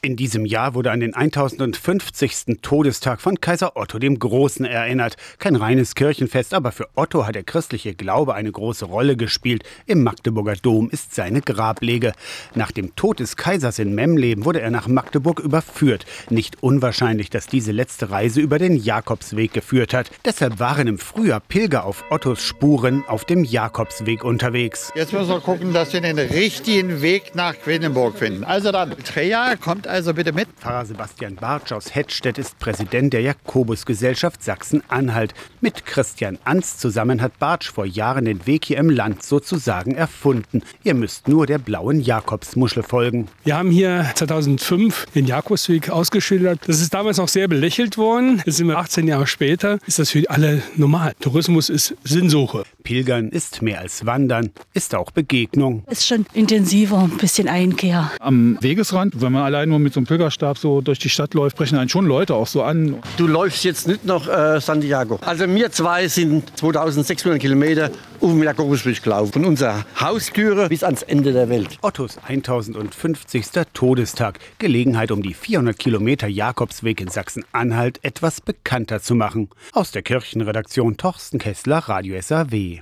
In diesem Jahr wurde an den 1050. Todestag von Kaiser Otto dem Großen erinnert. Kein reines Kirchenfest, aber für Otto hat der christliche Glaube eine große Rolle gespielt. Im Magdeburger Dom ist seine Grablege. Nach dem Tod des Kaisers in Memleben wurde er nach Magdeburg überführt. Nicht unwahrscheinlich, dass diese letzte Reise über den Jakobsweg geführt hat. Deshalb waren im Frühjahr Pilger auf Ottos Spuren auf dem Jakobsweg unterwegs. Jetzt müssen wir gucken, dass wir den richtigen Weg nach Quedlinburg finden. Also dann, Treja kommt also bitte mit. Pfarrer Sebastian Bartsch aus Hettstedt ist Präsident der Jakobusgesellschaft Sachsen-Anhalt. Mit Christian Anz zusammen hat Bartsch vor Jahren den Weg hier im Land sozusagen erfunden. Ihr müsst nur der blauen Jakobsmuschel folgen. Wir haben hier 2005 den Jakobsweg ausgeschildert. Das ist damals noch sehr belächelt worden. Jetzt sind wir 18 Jahre später. Ist das für alle normal. Tourismus ist Sinnsuche. Pilgern ist mehr als Wandern, ist auch Begegnung. Ist schon intensiver, ein bisschen Einkehr. Am Wegesrand, wenn man allein nur mit so einem Pilgerstab so durch die Stadt läuft, sprechen einen schon Leute auch so an. Du läufst jetzt nicht nach äh, Santiago. Also wir zwei sind 2600 Kilometer auf dem Jakobusweg gelaufen. Von unserer Haustüre bis ans Ende der Welt. Ottos 1050. Todestag. Gelegenheit, um die 400 Kilometer Jakobsweg in Sachsen-Anhalt etwas bekannter zu machen. Aus der Kirchenredaktion Torsten Kessler, Radio SAW.